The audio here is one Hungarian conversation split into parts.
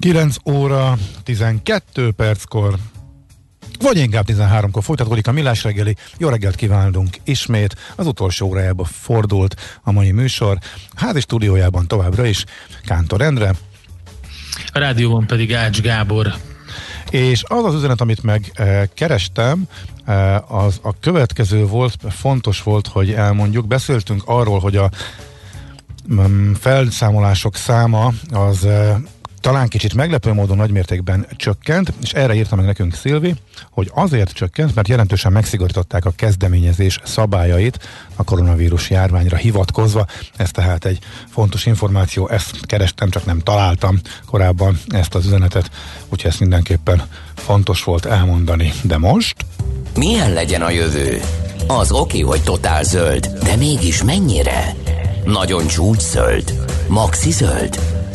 9 óra 12 perckor vagy inkább 13-kor folytatódik a Millás reggeli. Jó reggelt kívánunk ismét. Az utolsó órájába fordult a mai műsor. Házi stúdiójában továbbra is Kántor Endre. A rádióban pedig Ács Gábor. És az az üzenet, amit meg e, kerestem, e, az a következő volt, fontos volt, hogy elmondjuk. Beszéltünk arról, hogy a mm, felszámolások száma az e, talán kicsit meglepő módon nagymértékben csökkent, és erre írta meg nekünk Szilvi, hogy azért csökkent, mert jelentősen megszigorították a kezdeményezés szabályait a koronavírus járványra hivatkozva. Ez tehát egy fontos információ, ezt kerestem, csak nem találtam korábban ezt az üzenetet, úgyhogy ezt mindenképpen fontos volt elmondani. De most? Milyen legyen a jövő? Az oké, hogy totál zöld, de mégis mennyire? Nagyon csúcs zöld? Maxi zöld?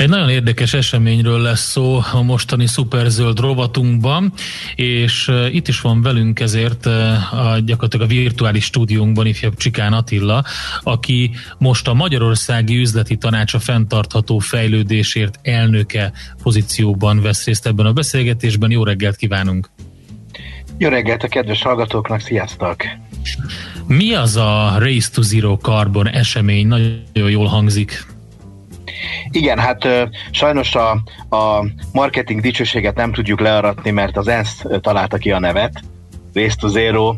Egy nagyon érdekes eseményről lesz szó a mostani szuperzöld rovatunkban, és itt is van velünk ezért a, gyakorlatilag a virtuális stúdiónkban ifjabb Csikán Attila, aki most a Magyarországi Üzleti Tanács a fenntartható fejlődésért elnöke pozícióban vesz részt ebben a beszélgetésben. Jó reggelt kívánunk! Jó reggelt a kedves hallgatóknak, sziasztok! Mi az a Race to Zero Carbon esemény? Nagyon jól hangzik. Igen, hát sajnos a, a marketing dicsőséget nem tudjuk learatni, mert az ENSZ találta ki a nevet, Race to Zero,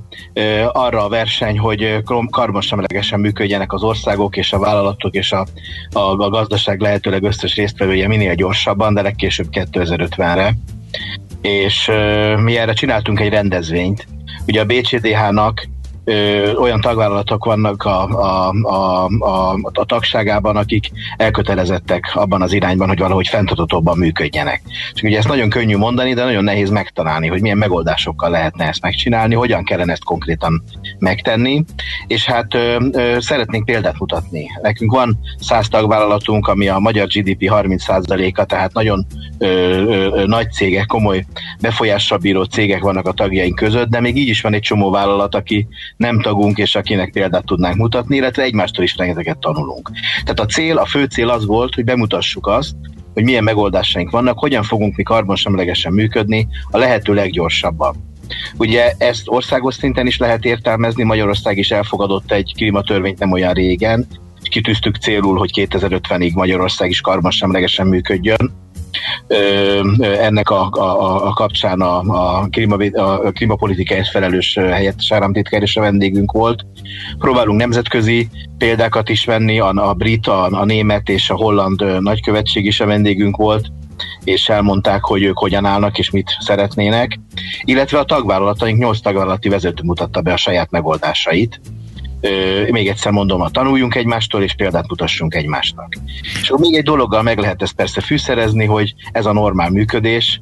arra a verseny, hogy karbonsemlegesen működjenek az országok és a vállalatok és a, a, a gazdaság lehetőleg összes résztvevője minél gyorsabban, de legkésőbb 2050-re. És mi erre csináltunk egy rendezvényt. Ugye a BCDH-nak ö, olyan tagvállalatok vannak a, a, a, a, a tagságában, akik elkötelezettek abban az irányban, hogy valahogy fenntartatóbban működjenek. És ugye ezt nagyon könnyű mondani, de nagyon nehéz megtalálni, hogy milyen megoldásokkal lehetne ezt megcsinálni, hogyan kellene ezt konkrétan megtenni, és hát ö, ö, szeretnénk példát mutatni. Nekünk van száz tagvállalatunk, ami a magyar GDP 30%-a, tehát nagyon ö, ö, nagy cégek, komoly befolyással bíró cégek vannak a tagjaink között, de még így is van egy csomó vállalat, aki nem tagunk, és akinek példát tudnánk mutatni, illetve egymástól is rengeteget tanulunk. Tehát a cél, a fő cél az volt, hogy bemutassuk azt, hogy milyen megoldásaink vannak, hogyan fogunk mi karbonsemlegesen működni a lehető leggyorsabban. Ugye ezt országos szinten is lehet értelmezni, Magyarország is elfogadott egy klímatörvényt nem olyan régen, kitűztük célul, hogy 2050-ig Magyarország is karbonsemlegesen működjön ennek a, a, a kapcsán a, a, klíma, a klímapolitikáért felelős helyettes államtitkár és a vendégünk volt. Próbálunk nemzetközi példákat is venni, a, a brit, a, a német és a holland nagykövetség is a vendégünk volt és elmondták, hogy ők hogyan állnak és mit szeretnének, illetve a tagvállalataink, nyolc tagvállalati vezető mutatta be a saját megoldásait, még egyszer mondom, a tanuljunk egymástól, és példát mutassunk egymásnak. És még egy dologgal meg lehet ezt persze fűszerezni, hogy ez a normál működés,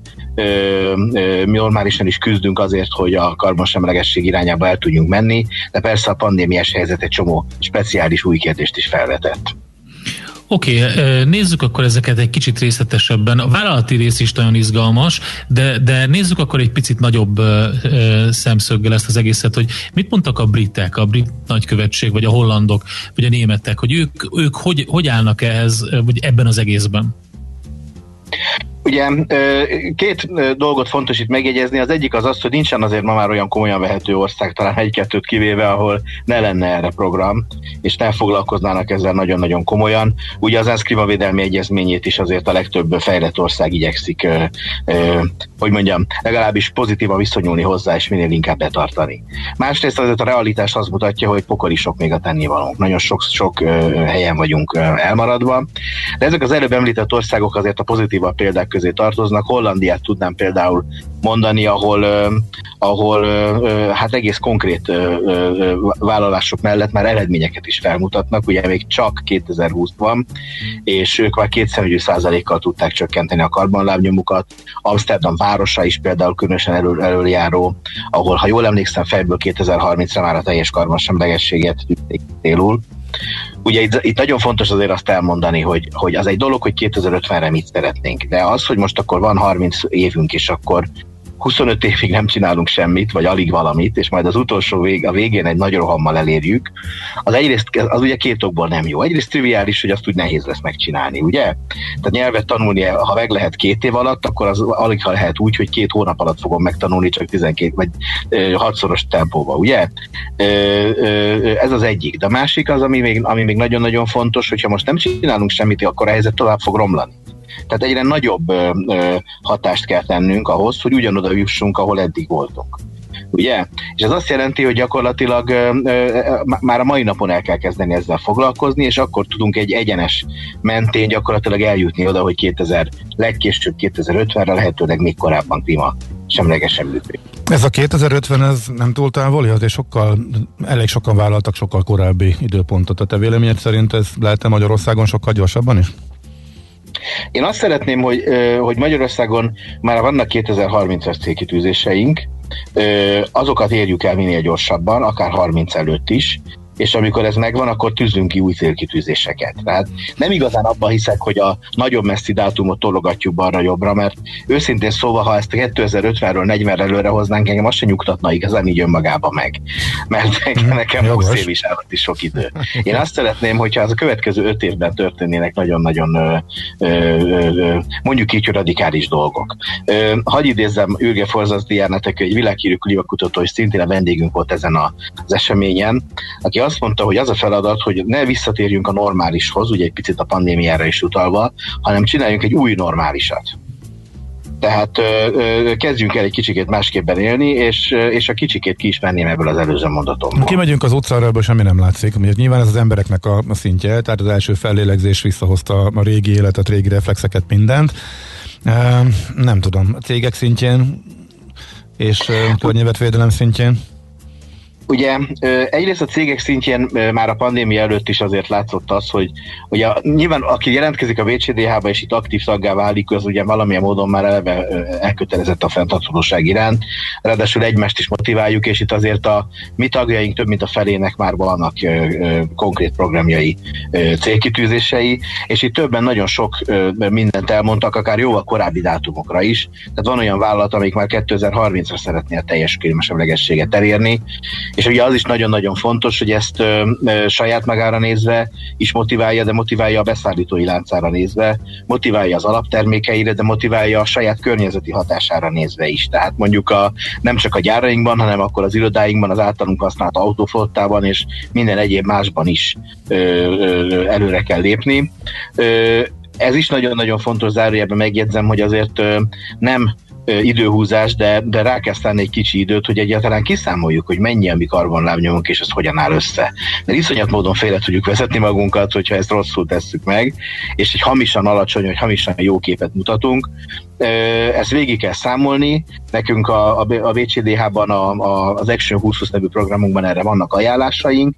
mi normálisan is küzdünk azért, hogy a karbonsemlegesség irányába el tudjunk menni, de persze a pandémiás helyzet egy csomó speciális új kérdést is felvetett. Oké, okay, nézzük akkor ezeket egy kicsit részletesebben. A vállalati rész is nagyon izgalmas, de, de nézzük akkor egy picit nagyobb szemszöggel ezt az egészet, hogy mit mondtak a britek, a brit nagykövetség, vagy a hollandok, vagy a németek, hogy ők, ők hogy, hogy állnak ehhez, vagy ebben az egészben? Ugye két dolgot fontos itt megjegyezni. Az egyik az az, hogy nincsen azért ma már olyan komolyan vehető ország, talán egy-kettőt kivéve, ahol ne lenne erre program, és ne foglalkoznának ezzel nagyon-nagyon komolyan. Ugye az ENSZ klímavédelmi egyezményét is azért a legtöbb fejlett ország igyekszik, hogy mondjam, legalábbis pozitívan viszonyulni hozzá, és minél inkább betartani. Másrészt azért a realitás azt mutatja, hogy pokoli sok még a tennivalónk. Nagyon sok, sok helyen vagyunk elmaradva. De ezek az előbb említett országok azért a pozitívabb példák közé tartoznak. Hollandiát tudnám például mondani, ahol, ahol hát egész konkrét vállalások mellett már eredményeket is felmutatnak, ugye még csak 2020 van, és ők már kétszerűjű százalékkal tudták csökkenteni a karbonlábnyomukat. Amsterdam városa is például különösen elől, előjáró, ahol, ha jól emlékszem, fejből 2030-ra már a teljes karbonsemlegességet célul. Ugye itt, itt nagyon fontos azért azt elmondani, hogy, hogy az egy dolog, hogy 2050-re mit szeretnénk, de az, hogy most akkor van 30 évünk, és akkor 25 évig nem csinálunk semmit, vagy alig valamit, és majd az utolsó vég, a végén egy nagy rohammal elérjük, az egyrészt az ugye két okból nem jó. Egyrészt triviális, hogy azt úgy nehéz lesz megcsinálni, ugye? Tehát nyelvet tanulni, ha meg lehet két év alatt, akkor az alig ha lehet úgy, hogy két hónap alatt fogom megtanulni, csak 12 vagy ö, hatszoros tempóba, ugye? Ez az egyik. De a másik az, ami még, ami még nagyon-nagyon fontos, hogyha most nem csinálunk semmit, akkor a helyzet tovább fog romlani. Tehát egyre nagyobb ö, ö, hatást kell tennünk ahhoz, hogy ugyanoda jussunk, ahol eddig voltunk. Ugye? És ez azt jelenti, hogy gyakorlatilag ö, ö, már a mai napon el kell kezdeni ezzel foglalkozni, és akkor tudunk egy egyenes mentén gyakorlatilag eljutni oda, hogy 2000, legkésőbb 2050-re lehetőleg még korábban klíma semlegesen működik. Ez a 2050, ez nem túl távoli, azért sokkal, elég sokan vállaltak sokkal korábbi időpontot. A te véleményed szerint ez lehet Magyarországon sokkal gyorsabban is? Én azt szeretném, hogy, hogy Magyarországon már vannak 2030-as célkitűzéseink, azokat érjük el minél gyorsabban, akár 30 előtt is, és amikor ez megvan, akkor tűzünk ki új célkitűzéseket. Tehát nem igazán abban hiszek, hogy a nagyobb messzi dátumot tologatjuk balra-jobbra, mert őszintén szóval, ha ezt a 2050-ről 40-re előre hoznánk, engem azt se nyugtatna igazán így önmagába meg. Mert nekem 20 év is állat is sok idő. Én azt szeretném, hogyha az a következő 5 évben történnének nagyon-nagyon mondjuk így radikális dolgok. Hagy idézzem Ürge Forzasz Diánetek, egy világhírű klímakutató, és szintén a vendégünk volt ezen az eseményen, aki azt azt mondta, hogy az a feladat, hogy ne visszatérjünk a normálishoz, ugye egy picit a pandémiára is utalva, hanem csináljunk egy új normálisat. Tehát ö, ö, kezdjünk el egy kicsikét másképpen élni, és, és a kicsikét ki ebből az előző mondatomból. Kimegyünk az utcára, ebből semmi nem látszik. Ugye, nyilván ez az embereknek a, a szintje, tehát az első fellélegzés visszahozta a régi életet, régi reflexeket, mindent. E, nem tudom, a cégek szintjén és környezetvédelem szintjén? Ugye egyrészt a cégek szintjén már a pandémia előtt is azért látszott az, hogy ugye nyilván aki jelentkezik a VCDH-ba és itt aktív szaggá válik, az ugye valamilyen módon már eleve elkötelezett a fenntarthatóság iránt, ráadásul egymást is motiváljuk, és itt azért a mi tagjaink több mint a felének már vannak konkrét programjai, célkitűzései, és itt többen nagyon sok mindent elmondtak, akár jóval korábbi dátumokra is. Tehát van olyan vállalat, amik már 2030-ra szeretné a teljes klímasemlegességet elérni, és ugye az is nagyon-nagyon fontos, hogy ezt ö, ö, saját magára nézve is motiválja, de motiválja a beszállítói láncára nézve, motiválja az alaptermékeire, de motiválja a saját környezeti hatására nézve is. Tehát mondjuk a, nem csak a gyárainkban, hanem akkor az irodáinkban, az általunk használt autóflottában és minden egyéb másban is ö, ö, előre kell lépni. Ö, ez is nagyon-nagyon fontos, zárójelben megjegyzem, hogy azért ö, nem időhúzás, de, de rá kell szállni egy kicsi időt, hogy egyáltalán kiszámoljuk, hogy mennyi a mi karbonlábnyomunk, és ez hogyan áll össze. Mert iszonyat módon félre tudjuk vezetni magunkat, hogyha ezt rosszul tesszük meg, és egy hamisan alacsony, vagy hamisan jó képet mutatunk. Ezt végig kell számolni. Nekünk a, a BCDH-ban a, a, az Action 2020 nevű programunkban erre vannak ajánlásaink,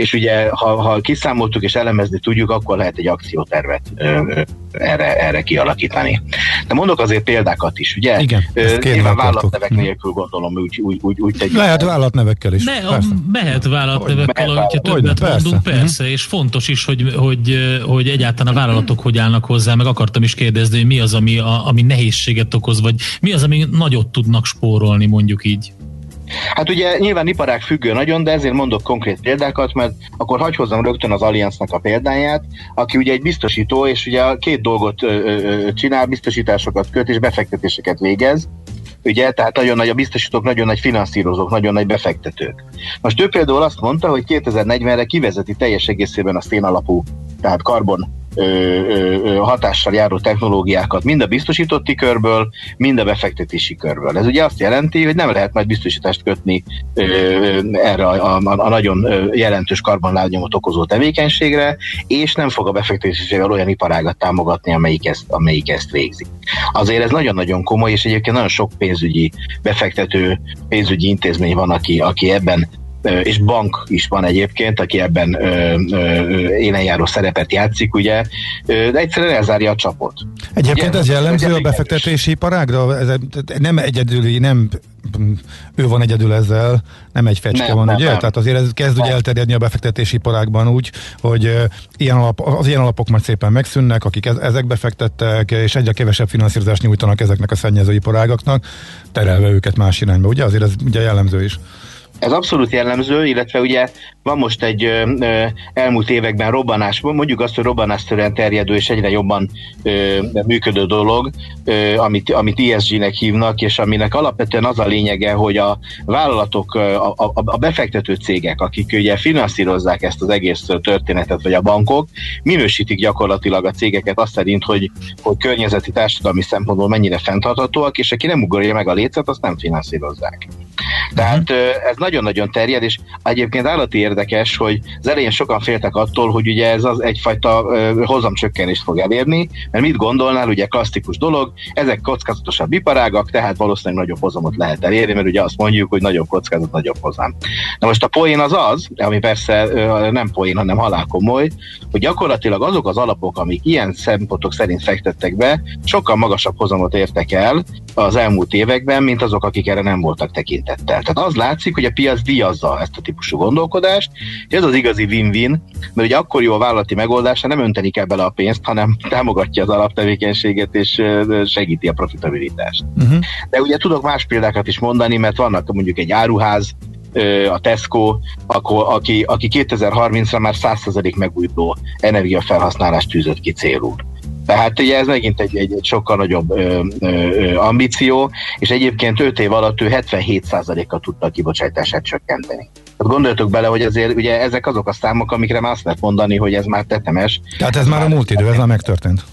és ugye ha, ha kiszámoltuk és elemezni tudjuk, akkor lehet egy akciótervet ö, erre, erre kialakítani. De mondok azért példákat is, ugye? Igen, Nyilván vállalatnevek nélkül gondolom, úgy, úgy, úgy, úgy tegyük. Lehet vállalatnevekkel is. Ne, persze. mehet vállalatnevekkel, hogyha többet Hogyne, persze. mondunk, persze, uh-huh. és fontos is, hogy, hogy, hogy egyáltalán a vállalatok hogy állnak hozzá, meg akartam is kérdezni, hogy mi az, ami, a, ami nehézséget okoz, vagy mi az, ami nagyot tudnak spórolni, mondjuk így. Hát ugye nyilván iparág függő nagyon, de ezért mondok konkrét példákat, mert akkor hagyj hozzam rögtön az Allianznak a példáját, aki ugye egy biztosító, és ugye két dolgot csinál, biztosításokat köt és befektetéseket végez ugye, tehát nagyon nagy a biztosítók, nagyon nagy finanszírozók, nagyon nagy befektetők. Most ő például azt mondta, hogy 2040-re kivezeti teljes egészében a szénalapú, tehát karbon hatással járó technológiákat mind a biztosítotti körből, mind a befektetési körből. Ez ugye azt jelenti, hogy nem lehet majd biztosítást kötni erre a, a, a nagyon jelentős karbonlábnyomot okozó tevékenységre, és nem fog a befektetésével olyan iparágat támogatni, amelyik ezt, amelyik ezt végzi. Azért ez nagyon-nagyon komoly, és egyébként nagyon sok pénzügyi befektető, pénzügyi intézmény van, aki, aki ebben és bank is van egyébként, aki ebben élenjáró szerepet játszik, ugye, de egyszerűen elzárja a csapot. Egyébként ez jellemző a befektetési iparágra? Ez nem egyedüli, nem ő van egyedül ezzel, nem egy fecske nem, van, nem, ugye? Nem. Tehát azért ez kezd ugye elterjedni a befektetési iparágban úgy, hogy ilyen alap, az ilyen alapok majd szépen megszűnnek, akik ezek befektettek, és egyre kevesebb finanszírozást nyújtanak ezeknek a szennyező iparágaknak, terelve őket más irányba, ugye? Azért ez ugye jellemző is. Ez abszolút jellemző, illetve ugye van most egy ö, ö, elmúlt években robbanás, mondjuk azt, hogy robbanásszerűen terjedő és egyre jobban ö, működő dolog, ö, amit, amit ESG-nek hívnak, és aminek alapvetően az a lényege, hogy a vállalatok, a, a, a befektető cégek, akik ugye finanszírozzák ezt az egész történetet, vagy a bankok, minősítik gyakorlatilag a cégeket azt szerint, hogy, hogy környezeti társadalmi szempontból mennyire fenntarthatóak, és aki nem ugorja meg a lécet, azt nem finanszírozzák. Tehát ez nagyon-nagyon terjed, és egyébként állati érdekes, hogy az elején sokan féltek attól, hogy ugye ez az egyfajta hozamcsökkenést fog elérni, mert mit gondolnál, ugye klasszikus dolog, ezek kockázatosabb iparágak, tehát valószínűleg nagyobb hozamot lehet elérni, mert ugye azt mondjuk, hogy nagyobb kockázat, nagyobb hozam. Na most a poén az az, ami persze nem poén, hanem halálkomoly, hogy gyakorlatilag azok az alapok, amik ilyen szempontok szerint fektettek be, sokkal magasabb hozamot értek el az elmúlt években, mint azok, akik erre nem voltak tekintettel. Tehát az látszik, hogy a piac díjazza ezt a típusú gondolkodást, és ez az igazi win-win, mert ugye akkor jó a vállalati megoldás, nem önteni kell bele a pénzt, hanem támogatja az alaptevékenységet és segíti a profitabilitást. Uh-huh. De ugye tudok más példákat is mondani, mert vannak mondjuk egy áruház, a Tesco, akkor, aki, aki 2030-ra már 100% megújuló energiafelhasználást tűzött ki célul. Tehát ugye ez megint egy, egy, egy sokkal nagyobb ö, ö, ambíció, és egyébként 5 év alatt ő 77%-kal tudta a kibocsátását csökkenteni. Tehát gondoljatok bele, hogy azért ugye ezek azok a számok, amikre már azt lehet mondani, hogy ez már tetemes. Tehát ez, ez már a múlt idő, ez már megtörtént.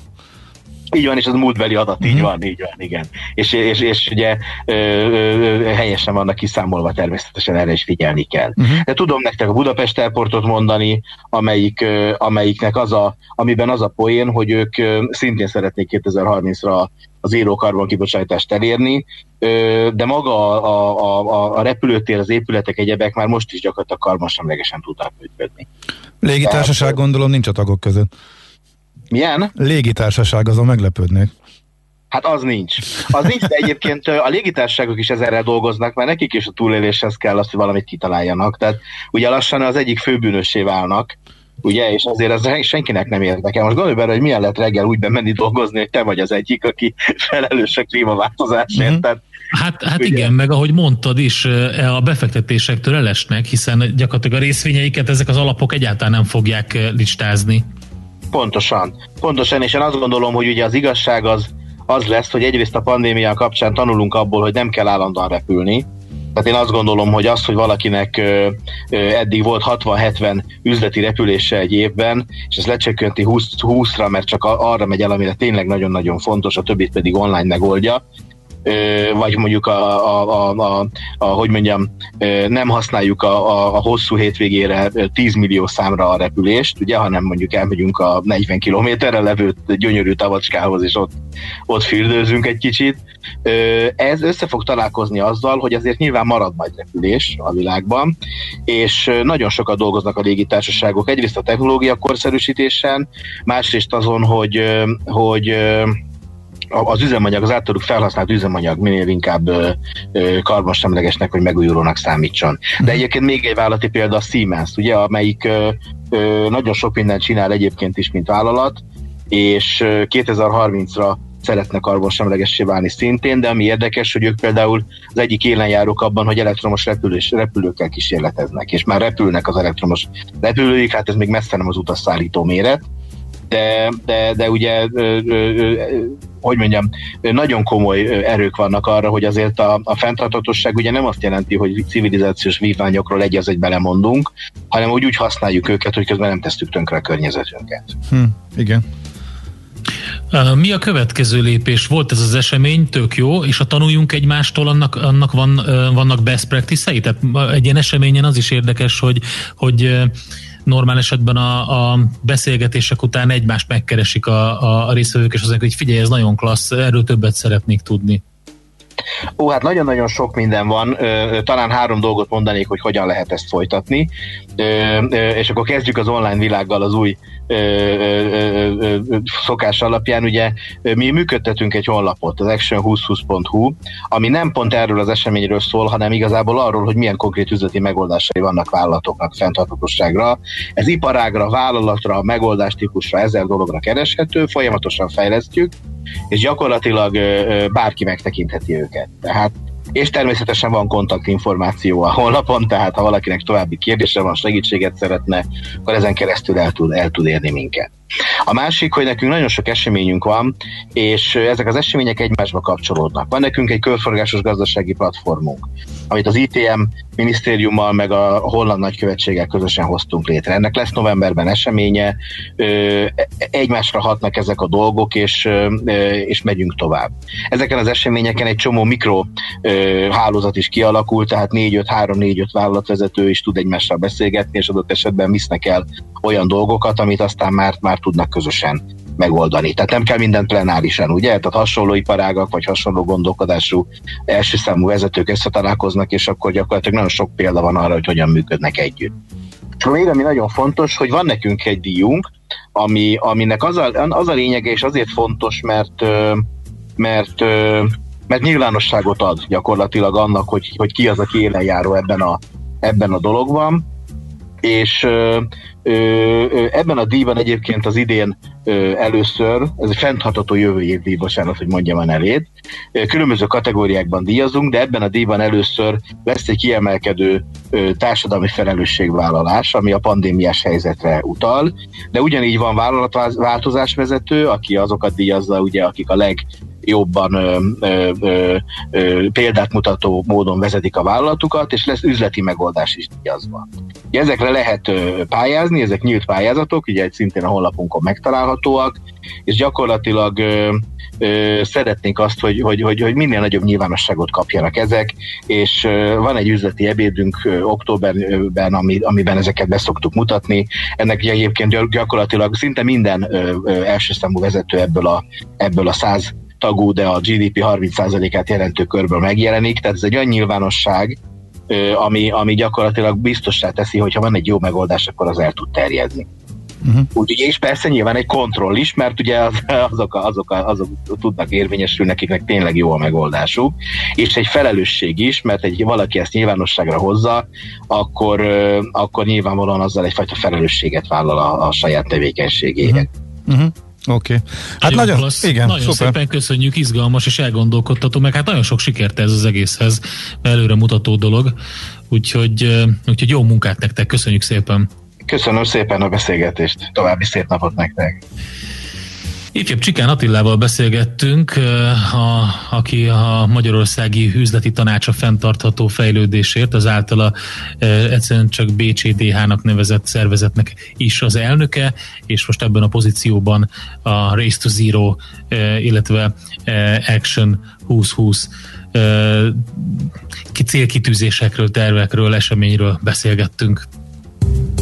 Így van, és az múltbeli adat, így uh-huh. van, így van, igen. És, és, és ugye ö, ö, helyesen vannak kiszámolva, természetesen erre is figyelni kell. Uh-huh. De tudom nektek a Budapest Airportot mondani, amelyik, ö, amelyiknek az a, amiben az a poén, hogy ők ö, szintén szeretnék 2030-ra az író karbon kibocsátást elérni, de maga a, a, a, a repülőtér, az épületek, egyebek már most is gyakorlatilag karbonsemlegesen tudnak működni. Légitársaság Tehát, gondolom nincs a tagok között. Milyen? Légitársaság, azon meglepődnék. Hát az nincs. Az nincs, de egyébként a légitársaságok is ezerrel dolgoznak, mert nekik is a túléléshez kell azt, hogy valamit kitaláljanak. Tehát ugye lassan az egyik főbűnössé válnak, ugye, és azért ez senkinek nem érdekel. Most gondolj bele, hogy milyen lehet reggel úgy bemenni dolgozni, hogy te vagy az egyik, aki felelős a klímaváltozásért. Mm-hmm. Tehát, Hát, hát igen, meg ahogy mondtad is, a befektetésektől elesnek, hiszen gyakorlatilag a részvényeiket ezek az alapok egyáltalán nem fogják listázni. Pontosan. Pontosan, és én azt gondolom, hogy ugye az igazság az, az lesz, hogy egyrészt a pandémia kapcsán tanulunk abból, hogy nem kell állandóan repülni. Tehát én azt gondolom, hogy az, hogy valakinek ö, ö, eddig volt 60-70 üzleti repülése egy évben, és ez lecsökkenti 20, 20-ra, mert csak arra megy el, amire tényleg nagyon-nagyon fontos, a többit pedig online megoldja, vagy mondjuk a, a, a, a, a hogy mondjam, nem használjuk a, a, a hosszú hétvégére 10 millió számra a repülést, ugye, hanem mondjuk elmegyünk a 40 kilométerre levő gyönyörű tavacskához, és ott, ott fürdőzünk egy kicsit. Ez össze fog találkozni azzal, hogy azért nyilván marad majd repülés a világban, és nagyon sokat dolgoznak a légitársaságok. Egyrészt a technológia korszerűsítésen, másrészt azon, hogy, hogy az üzemanyag, az általuk felhasznált üzemanyag minél inkább karbonsemlegesnek vagy megújulónak számítson. De mhm. egyébként még egy vállalati példa a Siemens, ugye, amelyik nagyon sok mindent csinál egyébként is, mint vállalat, és 2030-ra szeretne karbonsemlegessé válni szintén, de ami érdekes, hogy ők például az egyik élenjárók abban, hogy elektromos repülés, repülőkkel kísérleteznek, és már repülnek az elektromos repülőik, hát ez még messze nem az utasszállító méret, de, de, de ugye, hogy mondjam, nagyon komoly erők vannak arra, hogy azért a, a fenntartatosság ugye nem azt jelenti, hogy civilizációs vívványokról egy az egy belemondunk, hanem úgy, úgy használjuk őket, hogy közben nem tesztük tönkre a környezetünket. Hm, igen. Mi a következő lépés? Volt ez az esemény, tök jó, és a tanuljunk egymástól, annak, annak van, vannak best practice-ei? Tehát egy ilyen eseményen az is érdekes, hogy, hogy normál esetben a, a beszélgetések után egymást megkeresik a, a, a részvevők, és mondják, hogy figyelj, ez nagyon klassz, erről többet szeretnék tudni. Ó, hát nagyon-nagyon sok minden van. Talán három dolgot mondanék, hogy hogyan lehet ezt folytatni. És akkor kezdjük az online világgal az új szokás alapján. Ugye mi működtetünk egy honlapot, az action2020.hu, ami nem pont erről az eseményről szól, hanem igazából arról, hogy milyen konkrét üzleti megoldásai vannak vállalatoknak fenntarthatóságra. Ez iparágra, vállalatra, megoldástípusra, ezer dologra kereshető, folyamatosan fejlesztjük, és gyakorlatilag bárki megtekintheti őket. Tehát és természetesen van kontaktinformáció a honlapon, tehát ha valakinek további kérdése van, segítséget szeretne, akkor ezen keresztül el tud, el tud érni minket. A másik, hogy nekünk nagyon sok eseményünk van, és ezek az események egymásba kapcsolódnak. Van nekünk egy körforgásos gazdasági platformunk, amit az ITM minisztériummal meg a holland nagykövetséggel közösen hoztunk létre. Ennek lesz novemberben eseménye, egymásra hatnak ezek a dolgok, és, és megyünk tovább. Ezeken az eseményeken egy csomó mikro hálózat is kialakult, tehát 4-5, 3-4-5 vállalatvezető is tud egymással beszélgetni, és adott esetben visznek el olyan dolgokat, amit aztán már, már tudnak közösen megoldani. Tehát nem kell minden plenárisan, ugye? Tehát hasonló iparágak, vagy hasonló gondolkodású első számú vezetők összetalálkoznak, és akkor gyakorlatilag nagyon sok példa van arra, hogy hogyan működnek együtt. És még ami nagyon fontos, hogy van nekünk egy díjunk, ami, aminek az a, az a lényege, és azért fontos, mert mert mert nyilvánosságot ad gyakorlatilag annak, hogy, hogy ki az, aki élenjáró ebben a, ebben a dologban, és ö, ö, ebben a díjban egyébként az idén ö, először, ez egy fenntartható jövő év díj, bocsánat, hogy mondjam a nevét, különböző kategóriákban díjazunk, de ebben a díjban először lesz egy kiemelkedő ö, társadalmi felelősségvállalás, ami a pandémiás helyzetre utal, de ugyanígy van vállalatváltozásvezető, aki azokat díjazza, ugye, akik a leg jobban ö, ö, ö, ö, példát mutató módon vezetik a vállalatukat, és lesz üzleti megoldás is díjazva. Ezekre lehet pályázni, ezek nyílt pályázatok, ugye szintén a honlapunkon megtalálhatóak, és gyakorlatilag ö, ö, szeretnénk azt, hogy, hogy, hogy, hogy minél nagyobb nyilvánosságot kapjanak ezek, és ö, van egy üzleti ebédünk ö, októberben, ami, amiben ezeket beszoktuk mutatni. Ennek egyébként gyakorlatilag szinte minden ö, ö, első számú vezető ebből a, ebből a száz tagú, de a GDP 30%-át jelentő körből megjelenik, tehát ez egy olyan nyilvánosság, ami, ami gyakorlatilag biztosá teszi, hogy ha van egy jó megoldás, akkor az el tud terjedni. Uh-huh. Úgyhogy, és persze nyilván egy kontroll is, mert ugye az, azok, azok, azok tudnak érvényesülni, nekiknek tényleg jó a megoldásuk, és egy felelősség is, mert egy valaki ezt nyilvánosságra hozza, akkor, akkor nyilvánvalóan azzal egyfajta felelősséget vállal a, a saját tevékenységére. Uh-huh. Uh-huh. Oké. Okay. Hát nagyon, nagyon, klassz, igen, nagyon szuper. szépen köszönjük, izgalmas és elgondolkodtató, meg hát nagyon sok sikert ez az egészhez, előre mutató dolog, úgyhogy, úgyhogy jó munkát nektek, köszönjük szépen. Köszönöm szépen a beszélgetést, további szép napot nektek. Ifjabb Csikán Attilával beszélgettünk, a, aki a Magyarországi Üzleti Tanácsa fenntartható fejlődésért, az általa egyszerűen csak BCDH-nak nevezett szervezetnek is az elnöke, és most ebben a pozícióban a Race to Zero, illetve Action 2020 célkitűzésekről, tervekről, eseményről beszélgettünk.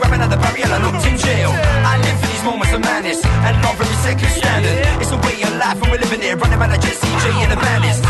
Grabbing at the barrier, I looked in jail. I live for these moments of madness, and love every second standard. It's a way of life, and we're living it, running man like Jesse J in the madness.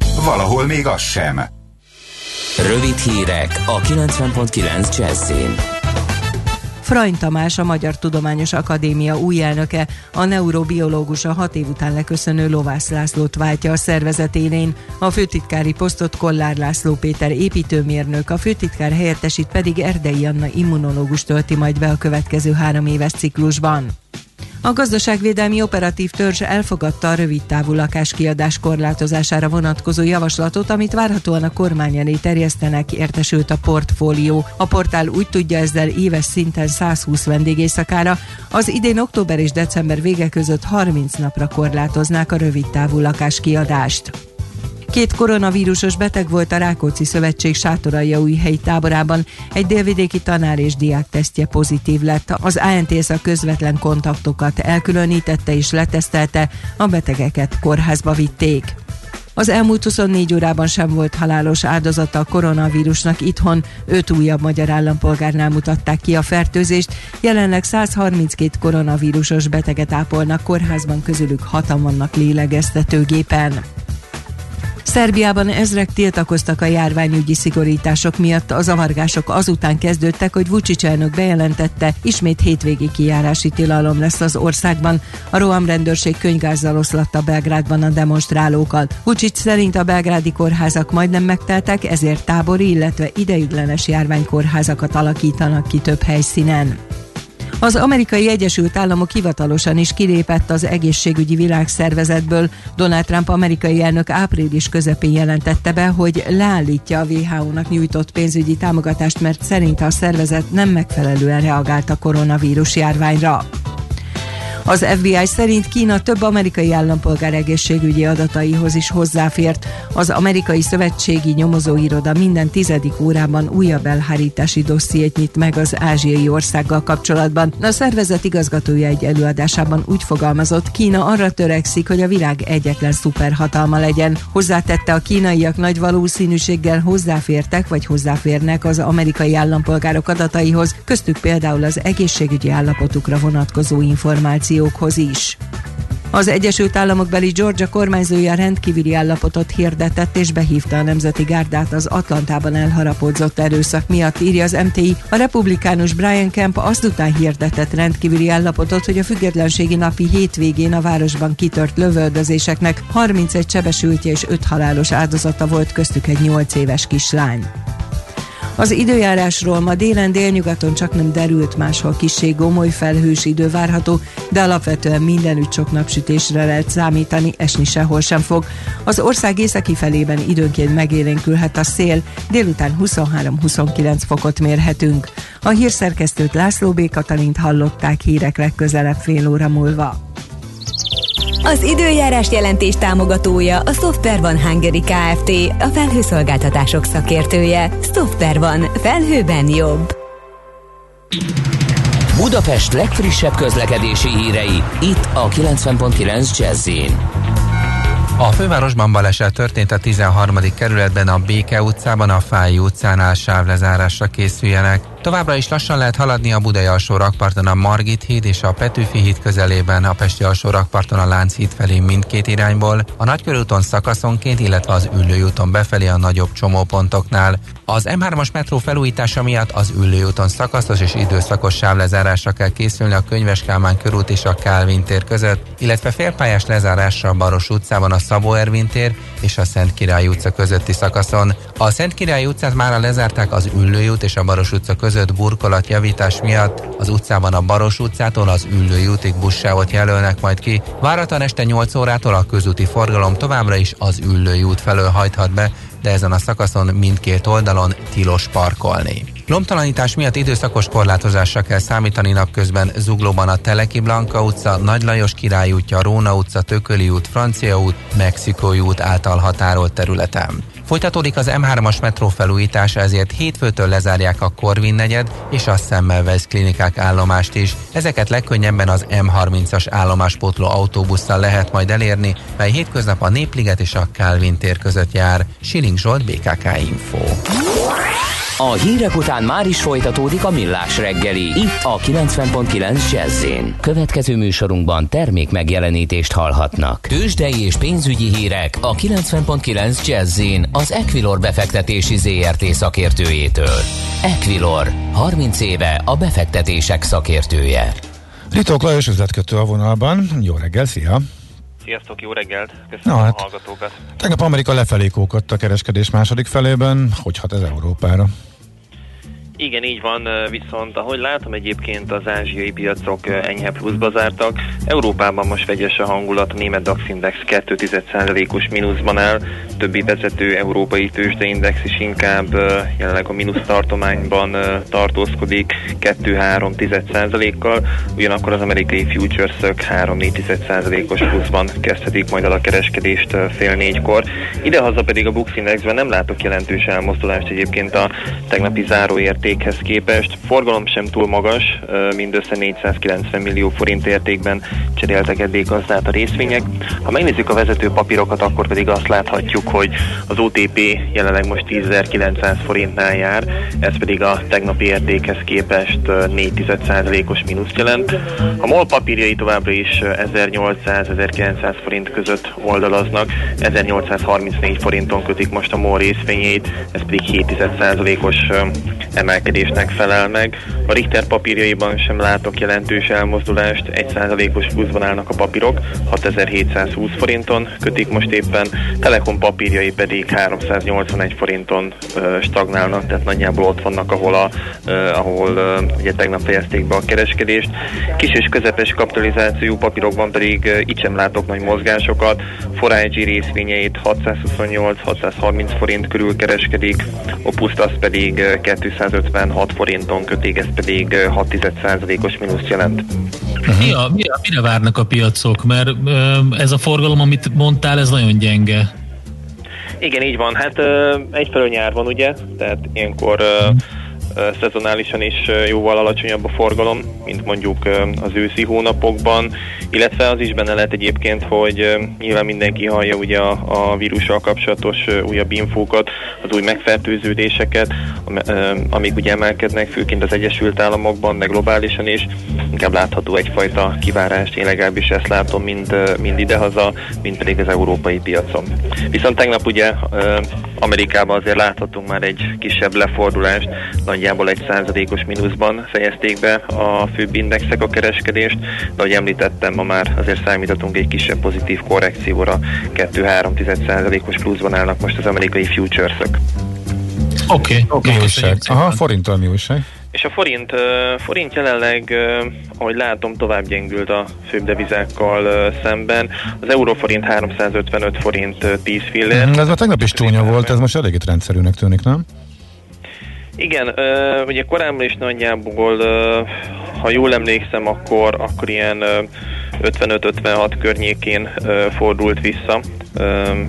Valahol még az sem. Rövid hírek a 90.9 Jazzin. Frany Tamás, a Magyar Tudományos Akadémia új elnöke, a neurobiológus a hat év után leköszönő Lovász Lászlót váltja a szervezet élén. A főtitkári posztot Kollár László Péter építőmérnök, a főtitkár helyettesít pedig Erdei Anna immunológus tölti majd be a következő három éves ciklusban. A gazdaságvédelmi operatív törzs elfogadta a rövidtávú lakáskiadás korlátozására vonatkozó javaslatot, amit várhatóan a kormány elé terjesztenek, értesült a portfólió. A portál úgy tudja ezzel éves szinten 120 vendégészakára, az idén október és december vége között 30 napra korlátoznák a rövidtávú lakáskiadást. Két koronavírusos beteg volt a Rákóczi Szövetség sátoraljaújhelyi táborában, egy délvidéki tanár és diák tesztje pozitív lett. Az ANTS a közvetlen kontaktokat elkülönítette és letesztelte, a betegeket kórházba vitték. Az elmúlt 24 órában sem volt halálos áldozata a koronavírusnak itthon, öt újabb magyar állampolgárnál mutatták ki a fertőzést, jelenleg 132 koronavírusos beteget ápolnak kórházban, közülük hatan vannak lélegeztetőgépen. Szerbiában ezrek tiltakoztak a járványügyi szigorítások miatt. A zavargások azután kezdődtek, hogy Vucic elnök bejelentette, ismét hétvégi kijárási tilalom lesz az országban. A Roam rendőrség könygázzal oszlatta Belgrádban a demonstrálókat. Vucic szerint a belgrádi kórházak majdnem megteltek, ezért tábori, illetve ideiglenes járványkórházakat alakítanak ki több helyszínen. Az amerikai Egyesült Államok hivatalosan is kilépett az egészségügyi világszervezetből. Donald Trump amerikai elnök április közepén jelentette be, hogy leállítja a WHO-nak nyújtott pénzügyi támogatást, mert szerint a szervezet nem megfelelően reagált a koronavírus járványra. Az FBI szerint Kína több amerikai állampolgár egészségügyi adataihoz is hozzáfért. Az amerikai szövetségi nyomozóiroda minden tizedik órában újabb elhárítási dossziét nyit meg az ázsiai országgal kapcsolatban. A szervezet igazgatója egy előadásában úgy fogalmazott, Kína arra törekszik, hogy a világ egyetlen szuperhatalma legyen. Hozzátette a kínaiak nagy valószínűséggel hozzáfértek vagy hozzáférnek az amerikai állampolgárok adataihoz, köztük például az egészségügyi állapotukra vonatkozó információ információkhoz is. Az Egyesült Államok beli Georgia kormányzója rendkívüli állapotot hirdetett és behívta a Nemzeti Gárdát az Atlantában elharapódzott erőszak miatt, írja az MTI. A republikánus Brian Kemp azután hirdetett rendkívüli állapotot, hogy a függetlenségi napi hétvégén a városban kitört lövöldözéseknek 31 sebesültje és 5 halálos áldozata volt, köztük egy 8 éves kislány. Az időjárásról ma délen délnyugaton csak nem derült, máshol kissé gomoly felhős idő várható, de alapvetően mindenütt sok napsütésre lehet számítani, esni sehol sem fog. Az ország északi felében időnként megélénkülhet a szél, délután 23-29 fokot mérhetünk. A hírszerkesztőt László B. Katalint hallották hírek legközelebb fél óra múlva. Az időjárás jelentés támogatója a Software One Hungary Kft. A felhőszolgáltatások szakértője. Software One. Felhőben jobb. Budapest legfrissebb közlekedési hírei, itt a 90.9 jazz a fővárosban baleset történt a 13. kerületben a Béke utcában, a Fáji utcánál sávlezárásra készüljenek. Továbbra is lassan lehet haladni a Budai alsó rakparton a Margit híd és a Petőfi híd közelében, a Pesti alsó rakparton a Lánchíd felé mindkét irányból, a Nagykörúton szakaszonként, illetve az Üllőúton befelé a nagyobb csomópontoknál. Az M3-as metró felújítása miatt az Üllőúton szakaszos és időszakos sávlezárásra kell készülni a Könyves Kálmán körút és a Kálvin tér között, illetve félpályás lezárásra a Baros utcában a Szabó Ervin tér és a Szent Király utca közötti szakaszon. A Szent Király utcát már lezárták az Üllőút és a Baros utca között burkolatjavítás miatt. Az utcában a Baros utcától az Üllői útig buszsávot jelölnek majd ki. Várhatóan este 8 órától a közúti forgalom továbbra is az Üllői út felől hajthat be, de ezen a szakaszon mindkét oldalon tilos parkolni. Lomtalanítás miatt időszakos korlátozásra kell számítani napközben Zuglóban a Teleki Blanka utca, Nagy Lajos Király útja, Róna utca, Tököli út, Francia út, Mexikói út által határolt területen. Folytatódik az M3-as metró felújítása, ezért hétfőtől lezárják a Korvin negyed és a Semmelweis klinikák állomást is. Ezeket legkönnyebben az M30-as állomáspótló autóbusszal lehet majd elérni, mely hétköznap a Népliget és a Calvin tér között jár. Siling Zsolt, BKK Info. A hírek után már is folytatódik a millás reggeli, itt a 90.9 jazz Következő műsorunkban termék megjelenítést hallhatnak. Tőzsdei és pénzügyi hírek a 90.9 jazz az Equilor befektetési ZRT szakértőjétől. Equilor, 30 éve a befektetések szakértője. Ritók Lajos üzletkötő a vonalban. Jó reggel, szia! Sziasztok, jó reggelt! Köszönöm Na, hát, a hallgatókat! Tegnap Amerika lefelé kókadt a kereskedés második felében. Hogy hat ez Európára? Igen, így van, viszont ahogy látom egyébként az ázsiai piacok enyhe pluszba zártak. Európában most vegyes a hangulat, a német DAX Index 2,1%-os mínuszban áll, többi vezető európai tőzsdeindex is inkább jelenleg a mínusz tartományban tartózkodik 2-3%-kal, ugyanakkor az amerikai futures-ök 3-4%-os pluszban kezdhetik majd el a kereskedést fél négykor. Idehaza pedig a Bux Indexben nem látok jelentős elmozdulást egyébként a tegnapi záróérték értékhez képest. Forgalom sem túl magas, mindössze 490 millió forint értékben cseréltek eddig gazdát a részvények. Ha megnézzük a vezető papírokat, akkor pedig azt láthatjuk, hogy az OTP jelenleg most 10.900 forintnál jár, ez pedig a tegnapi értékhez képest 4,1%-os mínuszt jelent. A MOL papírjai továbbra is 1800-1900 forint között oldalaznak, 1834 forinton kötik most a MOL részvényét, ez pedig 7,1%-os emelkedésnek felel meg. A Richter papírjaiban sem látok jelentős elmozdulást, 1%-os pluszban állnak a papírok, 6720 forinton kötik most éppen, Telekom papírjai pedig 381 forinton stagnálnak, tehát nagyjából ott vannak, ahol, a, ahol ö, ugye tegnap fejezték be a kereskedést. Kis és közepes kapitalizációjú papírokban pedig itt sem látok nagy mozgásokat. Forage részvényeit 628-630 forint körül kereskedik, Opustas pedig ö, 256 forinton kötik, ez pedig ö, 6,1%-os mínuszt jelent. Mi a, mi a, mire várnak a piacok? Mert ez a forgalom, amit mondtál, ez nagyon gyenge. Igen, így van. Hát egyfelől nyár van, ugye? Tehát ilyenkor ö, szezonálisan is jóval alacsonyabb a forgalom, mint mondjuk az őszi hónapokban, illetve az is benne lehet egyébként, hogy nyilván mindenki hallja ugye a, a vírussal kapcsolatos újabb infókat, az új megfertőződéseket, amik ugye emelkednek, főként az Egyesült Államokban, meg globálisan is, inkább látható egyfajta kivárást, én legalábbis ezt látom mind, mind idehaza, mind pedig az európai piacon. Viszont tegnap ugye Amerikában azért láthatunk már egy kisebb lefordulást, nagyjából egy százalékos mínuszban fejezték be a főbb indexek a kereskedést, de ahogy említettem, ma már azért számíthatunk egy kisebb pozitív korrekcióra, 2-3 százalékos pluszban állnak most az amerikai futuresök. Oké, okay. Mi újság? Aha, forinttal mi újság? És a forint, forint jelenleg, ahogy látom, tovább gyengült a főbb devizákkal szemben. Az euróforint 355 forint ö, 10 fillér. Mhm, Ez már tegnap is csúnya volt, ez most eléggé rendszerűnek tűnik, nem? Igen, ugye korábban is nagyjából, ha jól emlékszem, akkor, akkor ilyen ö, 55-56 környékén fordult vissza,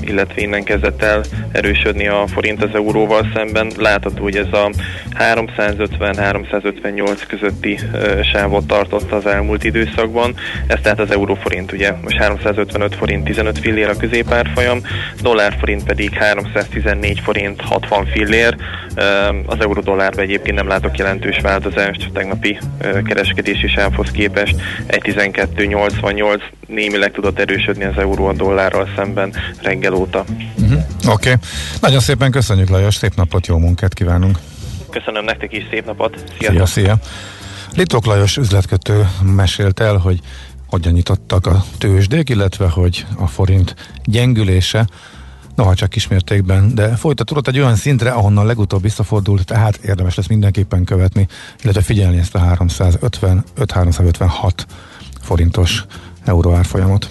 illetve innen kezdett el erősödni a forint az euróval szemben. Látható, hogy ez a 350-358 közötti sávot tartotta az elmúlt időszakban. Ez tehát az euróforint, ugye most 355 forint 15 fillér a középárfolyam, dollár forint pedig 314 forint 60 fillér. Az euró-dollárban egyébként nem látok jelentős változást tegnapi kereskedési sávhoz képest. 1.12.88 némileg tudott erősödni az euró a dollárral szemben reggel óta. Uh-huh. Oké. Okay. Nagyon szépen köszönjük Lajos, szép napot, jó munkát kívánunk. Köszönöm nektek is, szép napot! Szia, szia. Litok Lajos üzletkötő mesélt el, hogy hogyan nyitottak a tőzsdék, illetve hogy a forint gyengülése, noha csak kismértékben, de folytatódott egy olyan szintre, ahonnan legutóbb visszafordult, tehát érdemes lesz mindenképpen követni, illetve figyelni ezt a 355-356 forintos euró árfolyamot.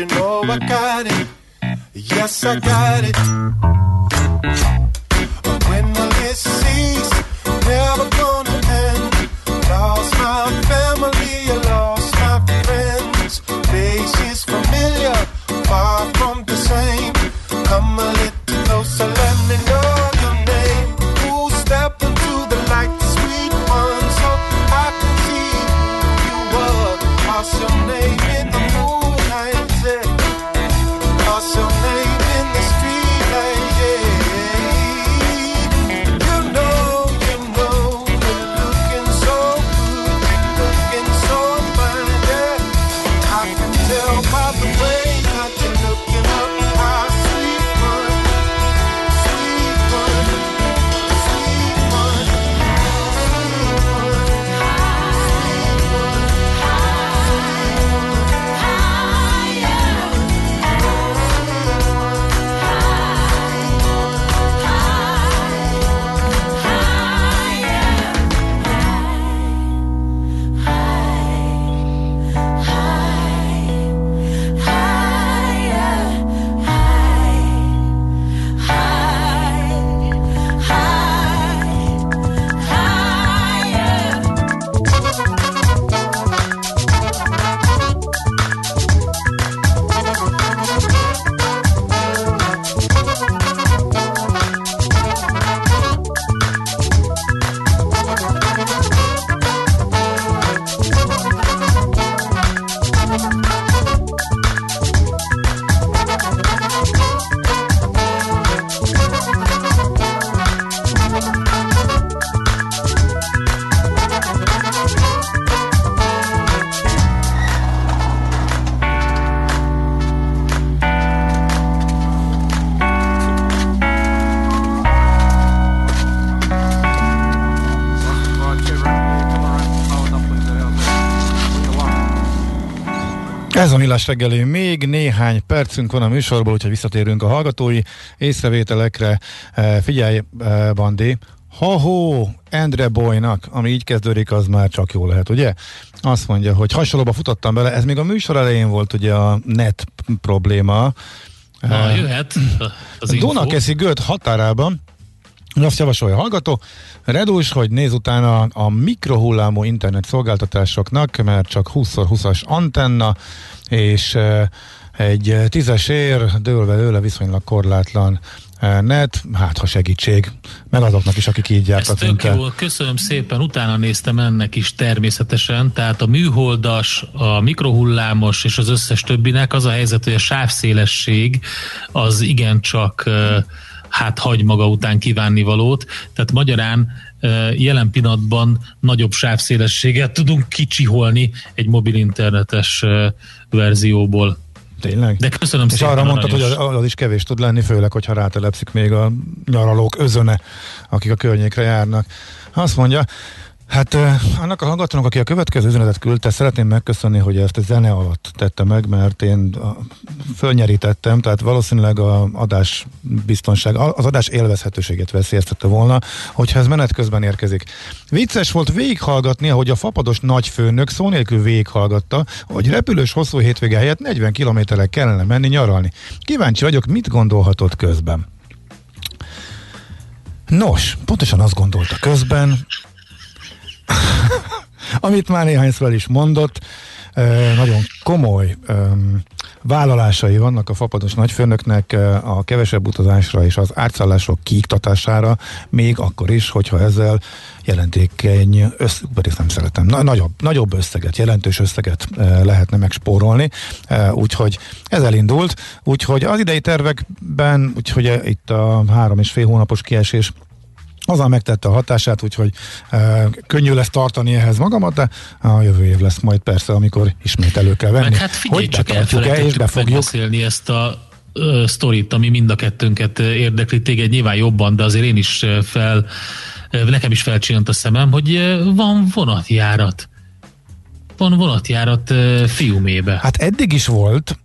On searching. Oh, I got it. Yes, I got it. When the list cease, never Ez a millás reggeli. Még néhány percünk van a műsorból, úgyhogy visszatérünk a hallgatói észrevételekre. Eh, Figyelj, eh, Bandi, ha-hó, Endre Boynak, ami így kezdődik, az már csak jó lehet, ugye? Azt mondja, hogy hasonlóba futottam bele, ez még a műsor elején volt ugye a net probléma. Na, Eh, jöhet az. Dunakeszi Göt határában azt javasolja a hallgató, redús, hogy néz utána a mikrohullámú internet szolgáltatásoknak, mert csak 20x20-as antenna, és egy tízes ér, dőlve őle viszonylag korlátlan net, hát ha segítség, meg azoknak is, akik így Ez jártak, tök jó, köszönöm szépen, utána néztem ennek is természetesen, tehát a műholdas, a mikrohullámos és az összes többinek az a helyzet, hogy a sávszélesség az igencsak ö, hát hagy maga után kívánni valót, tehát magyarán jelen pillanatban nagyobb sávszélességet tudunk kicsiholni egy mobil internetes verzióból. Tényleg? De köszönöm És szépen. arra mondtad, hogy az is kevés tud lenni, főleg, hogyha rátelepszik még a nyaralók özöne, akik a környékre járnak. Azt mondja, Hát annak a hallgatónak, aki a következő üzenetet küldte, szeretném megköszönni, hogy ezt a zene alatt tette meg, mert én fölnyerítettem, tehát valószínűleg a adás biztonság, az adás élvezhetőséget veszélyeztette volna, hogyha ez menet közben érkezik. Vicces volt végighallgatni, ahogy a fapados nagyfőnök szó nélkül végighallgatta, hogy repülős hosszú hétvége helyett 40 kilométerre kellene menni nyaralni. Kíváncsi vagyok, mit gondolhatott közben. Nos, pontosan azt gondolta közben, amit már néhányszor is mondott, nagyon komoly vállalásai vannak a fapados nagyfőnöknek a kevesebb utazásra és az átszállások kiiktatására, még akkor is, hogyha ezzel jelentékeny, össz, pedig nem szeretem, na, nagyobb, nagyobb összeget, jelentős összeget eh, lehetne megspórolni, úgyhogy ez elindult, úgyhogy az idei tervekben, úgyhogy itt a három és fél hónapos kiesés azzal megtette a hatását, úgyhogy e, könnyű lesz tartani ehhez magamat, de a jövő év lesz majd persze, amikor ismét elő kell venni. Meg hát figyelj hogy csak, betartjuk-e és befogjuk. megbeszélni ezt a ö, sztorit, ami mind a kettőnket érdekli, téged nyilván jobban, de azért én is fel, nekem is felcsillant a szemem, hogy van vonatjárat. Van vonatjárat Fiumébe. Hát eddig is volt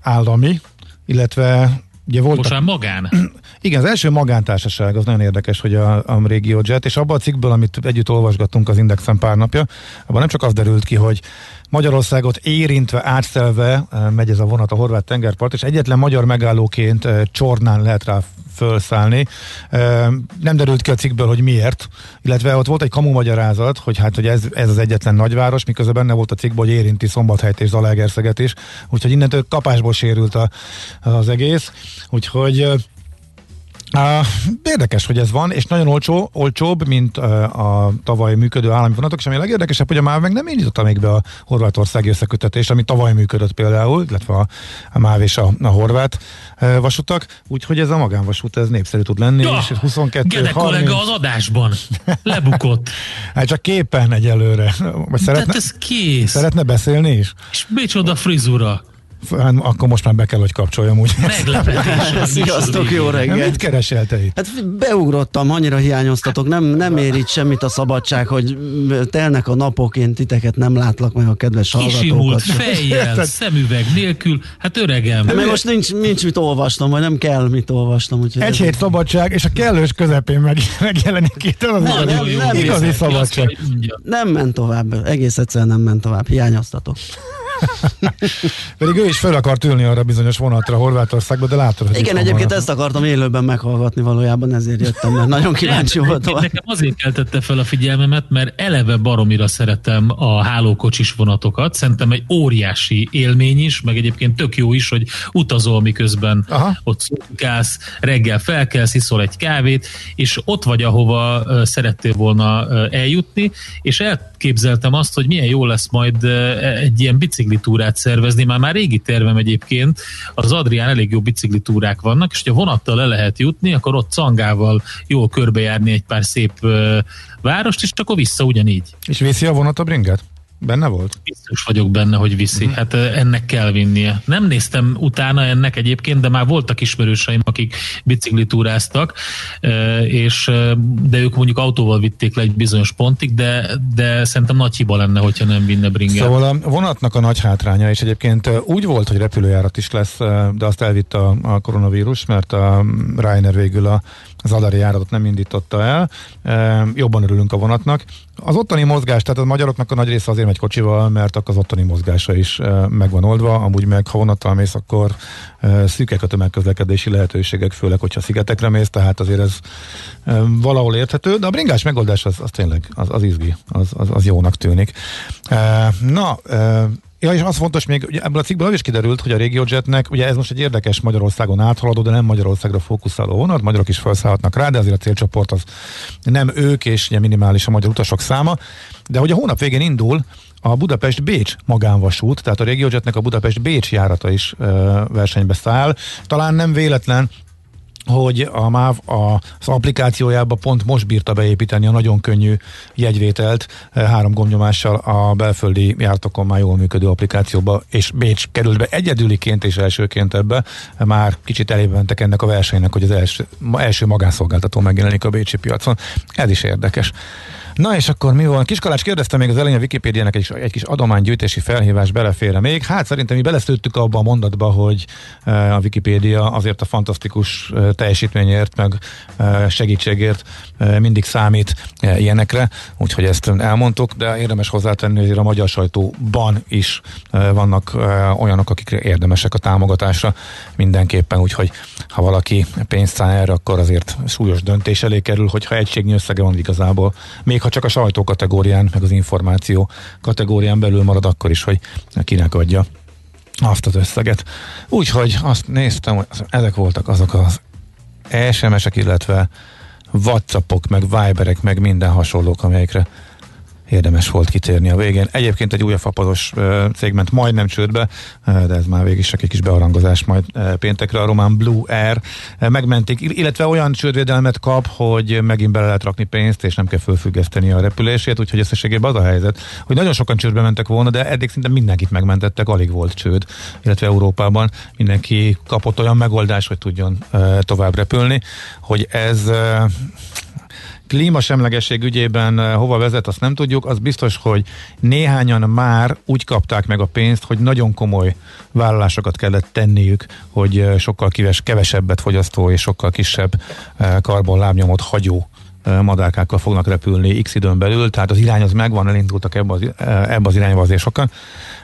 állami, illetve ugye voltak... Most már magán. Igen, az első magántársaság, az nagyon érdekes, hogy a, a RegioJet, és abban a cikkből, amit együtt olvasgattunk az Indexen pár napja, abban nem csak az derült ki, hogy Magyarországot érintve, átszelve eh, megy ez a vonat a horvát tengerpart, és egyetlen magyar megállóként eh, Csornán lehet rá felszállni. Eh, Nem derült ki a cikkből, hogy miért, illetve ott volt egy kamu magyarázat, hogy hát hogy ez, ez az egyetlen nagyváros, miközben benne volt a cikkben, hogy érinti Szombathelyt és Zalaegerszeget is, úgyhogy innentől kapásból sérült a, az egész, úgyhogy Uh, érdekes, hogy ez van, és nagyon olcsó, olcsóbb, mint uh, a tavaly működő állami vonatok, és ami a legérdekesebb, hogy a MÁV meg nem indította még be a horvátországi összekötetést, ami tavaly működött például, illetve a, a MÁV és a, a horvát uh, vasutak, úgyhogy ez a magánvasút, ez népszerű tud lenni, Ja, és 22 Gede 30, kollega az adásban lebukott. hát csak képen egyelőre. Vagy szeretne, Tehát ez kész. szeretne beszélni is? És micsoda frizura. Hát, akkor most már be kell, hogy kapcsoljam úgy. Meglepetés. Sziasztok, jó reggel. Mit keresel te itt? Hát beugrottam, annyira hiányoztatok, nem, nem ér itt semmit a szabadság, hogy telnek a napok, én titeket nem látlak meg a kedves Kisimult hallgatókat. fejjel, szemüveg nélkül, hát öregem. Hát Mert most nincs, nincs mit olvasnom, vagy nem kell mit olvasnom. Úgyhogy Egy hét szabadság, és a kellős közepén meg, megjelenik itt. Az Nem, igazi, nem, nem igazi szabadság. Nem ment tovább, egész egyszerűen nem ment tovább, hiányoztatok. Pedig ő is fel akart ülni arra bizonyos vonatra Horvátországba, de látod, hogy Igen, egyébként van ezt akartam élőben meghallgatni valójában, ezért jöttem, mert nagyon kíváncsi voltam. Nekem azért keltette fel a figyelmemet, mert eleve baromira szeretem a hálókocsis vonatokat. Szerintem egy óriási élmény is, meg egyébként tök jó is, hogy utazol miközben Aha. ott szurkálsz, reggel felkelsz, iszol egy kávét, és ott vagy, ahova szerettél volna eljutni, és elképzeltem azt, hogy milyen jó lesz majd egy ilyen biciklitúrát szervezni. Már már régi tervem egyébként, az Adrián elég jó biciklitúrák vannak, és hogyha vonattal le lehet jutni, akkor ott cangával jól körbejárni egy pár szép várost, és akkor vissza ugyanígy. És viszi a vonat a bringát? Benne volt? Biztos vagyok benne, hogy viszi. Uh-huh. Hát ö, ennek kell vinnie. Nem néztem utána ennek egyébként, de már voltak ismerőseim, akik biciklitúráztak, ö, és ö, de ők mondjuk autóval vitték le egy bizonyos pontig, de, de szerintem nagy hiba lenne, hogyha nem vinne bringát. Szóval a vonatnak a nagy hátránya, és egyébként úgy volt, hogy repülőjárat is lesz, de azt elvitt a, a koronavírus, mert a Ryanair végül a, az adari járatot nem indította el. Ö, Jobban örülünk a vonatnak. Az ottani mozgás, tehát a magyaroknak a nagy része azért megy kocsival, mert akkor az ottani mozgása is ö, meg oldva. Amúgy meg, ha vonattal mész, akkor ö, szűkek a tömegközlekedési lehetőségek, na, hogyha szigetekre mész, tehát azért ez ö, valahol érthető, de a bringás megoldás az, az tényleg, az, az izgi, az, az, az jónak tűnik. E, na, e, Ja, és az fontos még, ugye ebből a cikkből az is kiderült, hogy a RegioJetnek, ugye ez most egy érdekes Magyarországon áthaladó, de nem Magyarországra fókuszáló vonat, magyarok is felszállhatnak rá, de azért a célcsoport az nem ők, és ugye minimális a magyar utasok száma, de hogy a hónap végén indul a Budapest-Bécs magánvasút, tehát a RegioJetnek a Budapest-Bécs járata is ö, versenybe száll. Talán nem véletlen, hogy a MÁV az applikációjába pont most bírta beépíteni a nagyon könnyű jegyvételt eh, három gombnyomással a belföldi jártokon már jól működő applikációba, és Bécs került be egyedüliként és elsőként ebbe. Már kicsit elébe mentek ennek a versenynek, hogy az első, első magánszolgáltató megjelenik a bécsi piacon. Ez is érdekes. Na és akkor mi van? Kiskalács kérdezte még az elején a Wikipédiának egy, egy kis adománygyűjtési felhívás belefér még. Hát szerintem mi beleszőttük abba a mondatba, hogy eh, a Wikipédia azért a fantasztikus eh, teljesítményért, meg eh, segítségért mindig számít ilyenekre, úgyhogy ezt elmondtuk, de érdemes hozzátenni, hogy a magyar sajtóban is vannak olyanok, akikre érdemesek a támogatásra mindenképpen, úgyhogy ha valaki pénzt száll erre, akkor azért súlyos döntés elé kerül, hogyha egységnyi összege van igazából, még ha csak a sajtó kategórián, meg az információ kategórián belül marad, akkor is, hogy kinek adja azt az összeget. Úgyhogy azt néztem, hogy ezek voltak azok az SMS-ek, illetve Whatsappok, meg Viberek, meg minden hasonlók, amelyekre érdemes volt kitérni a végén. Egyébként egy újabb fapados cég majdnem csődbe, de ez már végig is egy kis bearangozás majd péntekre. A román Blue Air megmentik, illetve olyan csődvédelmet kap, hogy megint bele lehet rakni pénzt, és nem kell fölfüggeszteni a repülését, úgyhogy összességében az a helyzet, hogy nagyon sokan csődbe mentek volna, de eddig szinte mindenkit megmentettek, alig volt csőd, illetve Európában mindenki kapott olyan megoldás, hogy tudjon tovább repülni, hogy ez klímasemlegesség ügyében eh, hova vezet, azt nem tudjuk. Az biztos, hogy néhányan már úgy kapták meg a pénzt, hogy nagyon komoly vállalásokat kellett tenniük, hogy eh, sokkal kives, kevesebbet fogyasztó és sokkal kisebb eh, karbonlábnyomot hagyó madárkákkal fognak repülni x időn belül, tehát az irány az megvan, elindultak ebbe az, ebbe az irányba azért sokan,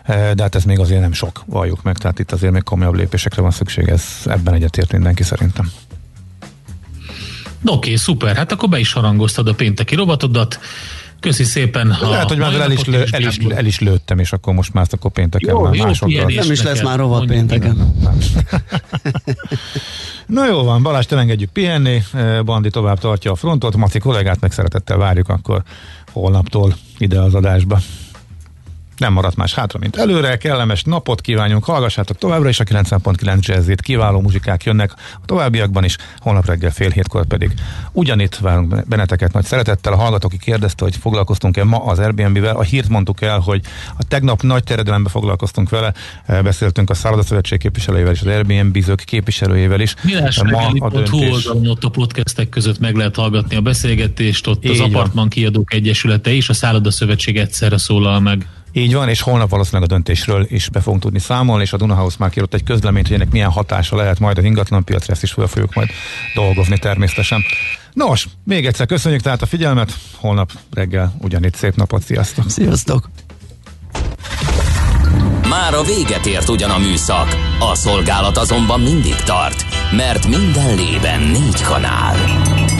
de hát ez még azért nem sok, valljuk meg, tehát itt azért még komolyabb lépésekre van szükség, ez ebben egyetért mindenki szerintem. Oké, okay, szuper. Hát akkor be is harangoztad a pénteki robatodat. Köszi szépen. Ha Lehet, hogy már el is, lő, el, is, el is lőttem, és akkor most már akkor pénteken Jó, már jó pihenést Nem is lesz már rovat pénteken. Na jó van, Balázs, elengedjük pihenni, eh, Bandi tovább tartja a frontot, Maci kollégát meg szeretettel várjuk akkor holnaptól ide az adásba. Nem maradt más hátra, mint előre, kellemes napot kívánjunk, hallgassátok továbbra is a 90.9 jazzét, kiváló muzsikák jönnek a továbbiakban is, holnap reggel fél hétkor pedig ugyanitt várunk benneteket nagy szeretettel. A hallgató, aki kérdezte, hogy foglalkoztunk-e ma az Airbnb-vel, a hírt mondtuk el, hogy a tegnap nagy terjedelemben foglalkoztunk vele, Eh, beszéltünk a Szállodaszövetség képviselőjével és az Airbnb-zők képviselőjével is. Milás Ma a döntés ott a podcastek között meg lehet hallgatni a beszélgetést, ott Így az. Apartman Kiadók Egyesülete és a Szálloda Szövetség egyszerre szólal meg. Így van, és holnap valószínűleg a döntésről is be fogunk tudni számolni, és a Dunahouse már kiadott egy közleményt, hogy ennek milyen hatása lehet majd az ingatlanpiacra, ezt is fel fogjuk majd dolgozni természetesen. Nos, még egyszer köszönjük tehát a figyelmet, holnap reggel ugyanitt szép napot, sziasztok! Sziasztok! Már a véget ért ugyan a műszak, a szolgálat azonban mindig tart, mert minden lében négy kanál.